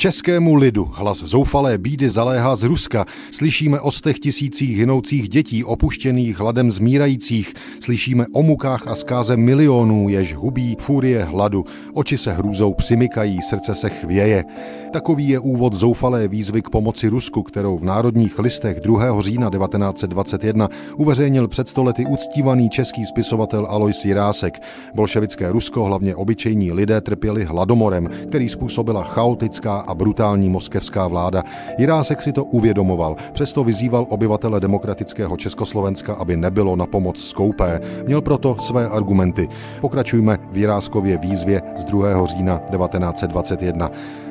Českému lidu hlas zoufalé bídy zaléhá z Ruska. Slyšíme o stech tisících hynoucích dětí, opuštěných hladem zmírajících. Slyšíme o mukách a zkáze milionů, jež hubí furie hladu. Oči se hrůzou přimykají, srdce se chvěje. Takový je úvod zoufalé výzvy k pomoci Rusku, kterou v Národních listech 2. října 1921 uveřejnil před stolety uctívaný český spisovatel Alois Jirásek. Bolševické Rusko, hlavně obyčejní lidé, trpěli hladomorem, který způsobila chaotická a brutální moskevská vláda. Jirásek si to uvědomoval, přesto vyzýval obyvatele demokratického Československa, aby nebylo na pomoc skoupé. Měl proto své argumenty. Pokračujme v Jiráskově výzvě z 2. října 1921.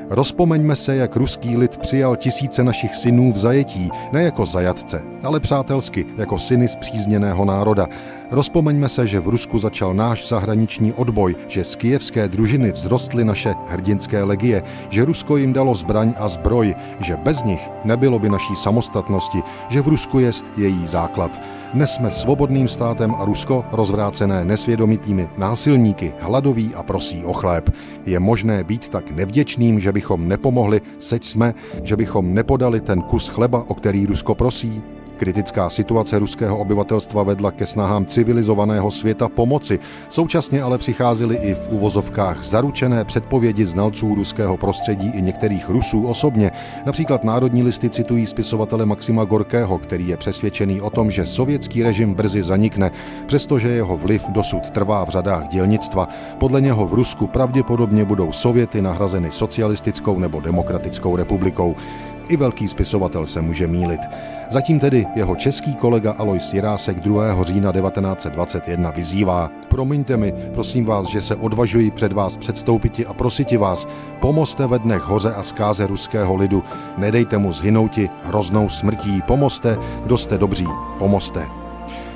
Rozpomeňme se, jak ruský lid přijal tisíce našich synů v zajetí, ne jako zajatce, ale přátelsky, jako syny zpřízněného národa. Rozpomeňme se, že v Rusku začal náš zahraniční odboj, že z kijevské družiny vzrostly naše hrdinské legie, že Rusko jim dalo zbraň a zbroj, že bez nich nebylo by naší samostatnosti, že v Rusku jest její základ. Dnes jsme svobodným státem a Rusko rozvrácené nesvědomitými násilníky, hladoví a prosí o chléb. Je možné být tak nevděčným, že bychom nepomohli, seď jsme, že bychom nepodali ten kus chleba, o který Rusko prosí? Kritická situace ruského obyvatelstva vedla ke snahám civilizovaného světa pomoci. Současně ale přicházely i v uvozovkách zaručené předpovědi znalců ruského prostředí i některých Rusů osobně. Například národní listy citují spisovatele Maxima Gorkého, který je přesvědčený o tom, že sovětský režim brzy zanikne, přestože jeho vliv dosud trvá v řadách dělnictva. Podle něho v Rusku pravděpodobně budou Sověty nahrazeny socialistickou nebo demokratickou republikou. I velký spisovatel se může mílit. Zatím tedy jeho český kolega Alois Jirásek 2. října 1921 vyzývá. Promiňte mi, prosím vás, že se odvažuji před vás předstoupiti a prositi vás, pomozte ve dnech hoře a zkáze ruského lidu, nedejte mu zhynouti hroznou smrtí, pomozte, kdo jste dobří, pomozte.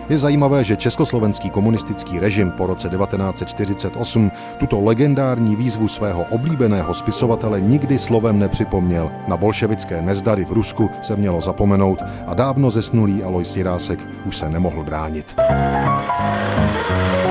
Je zajímavé, že československý komunistický režim po roce 1948 tuto legendární výzvu svého oblíbeného spisovatele nikdy slovem nepřipomněl. Na bolševické nezdary v Rusku se mělo zapomenout a dávno zesnulý Alois Jirásek už se nemohl bránit. thank you